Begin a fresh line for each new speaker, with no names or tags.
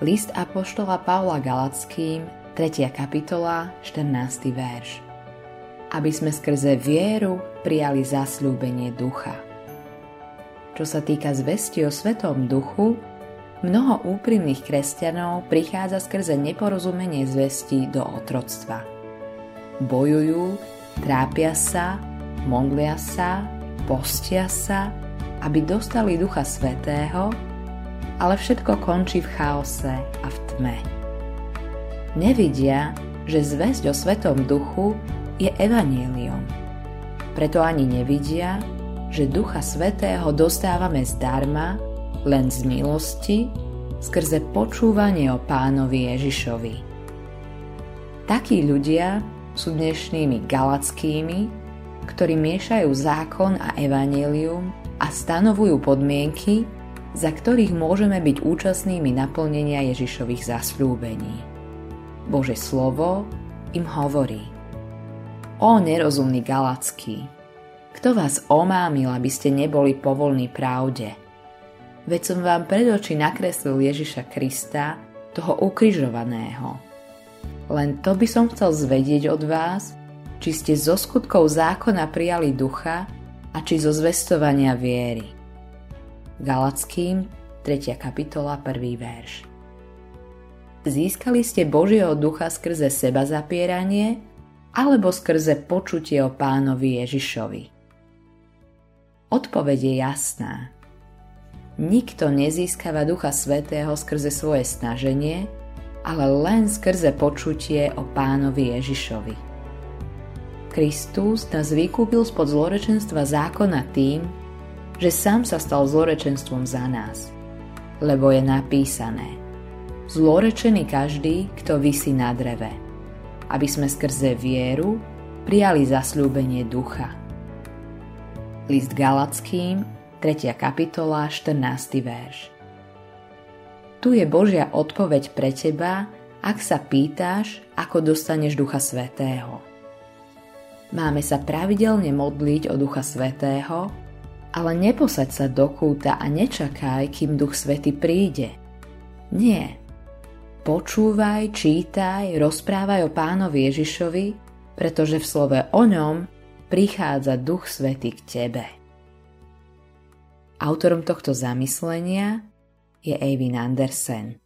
List Apoštola Pavla Galackým, 3. kapitola, 14. verš. Aby sme skrze vieru prijali zasľúbenie ducha. Čo sa týka zvesti o Svetom duchu, mnoho úprimných kresťanov prichádza skrze neporozumenie zvesti do otroctva. Bojujú, trápia sa, modlia sa, postia sa, aby dostali Ducha Svetého, ale všetko končí v chaose a v tme. Nevidia, že zväzť o Svetom Duchu je evanílium. Preto ani nevidia, že Ducha Svetého dostávame zdarma, len z milosti, skrze počúvanie o pánovi Ježišovi. Takí ľudia sú dnešnými galackými, ktorí miešajú zákon a evanílium a stanovujú podmienky, za ktorých môžeme byť účastnými naplnenia Ježišových zasľúbení. Bože slovo im hovorí O nerozumný Galacký, kto vás omámil, aby ste neboli povolní pravde? Veď som vám pred oči nakreslil Ježiša Krista, toho ukrižovaného. Len to by som chcel zvedieť od vás, či ste zo skutkov zákona prijali ducha a či zo zvestovania viery. Galackým, 3. kapitola, 1. verš. Získali ste Božieho ducha skrze seba zapieranie alebo skrze počutie o pánovi Ježišovi? Odpoveď je jasná. Nikto nezískava ducha svetého skrze svoje snaženie, ale len skrze počutie o pánovi Ježišovi. Kristus nás vykúpil spod zlorečenstva zákona tým, že sám sa stal zlorečenstvom za nás. Lebo je napísané Zlorečený každý, kto vysí na dreve, aby sme skrze vieru prijali zasľúbenie ducha. List Galackým, 3. kapitola, 14. verš. Tu je Božia odpoveď pre teba, ak sa pýtaš, ako dostaneš Ducha Svetého. Máme sa pravidelne modliť o Ducha Svetého, ale neposaď sa do kúta a nečakaj, kým Duch Svety príde. Nie. Počúvaj, čítaj, rozprávaj o pánovi Ježišovi, pretože v slove o ňom prichádza Duch Svety k tebe. Autorom tohto zamyslenia je Eivin Andersen.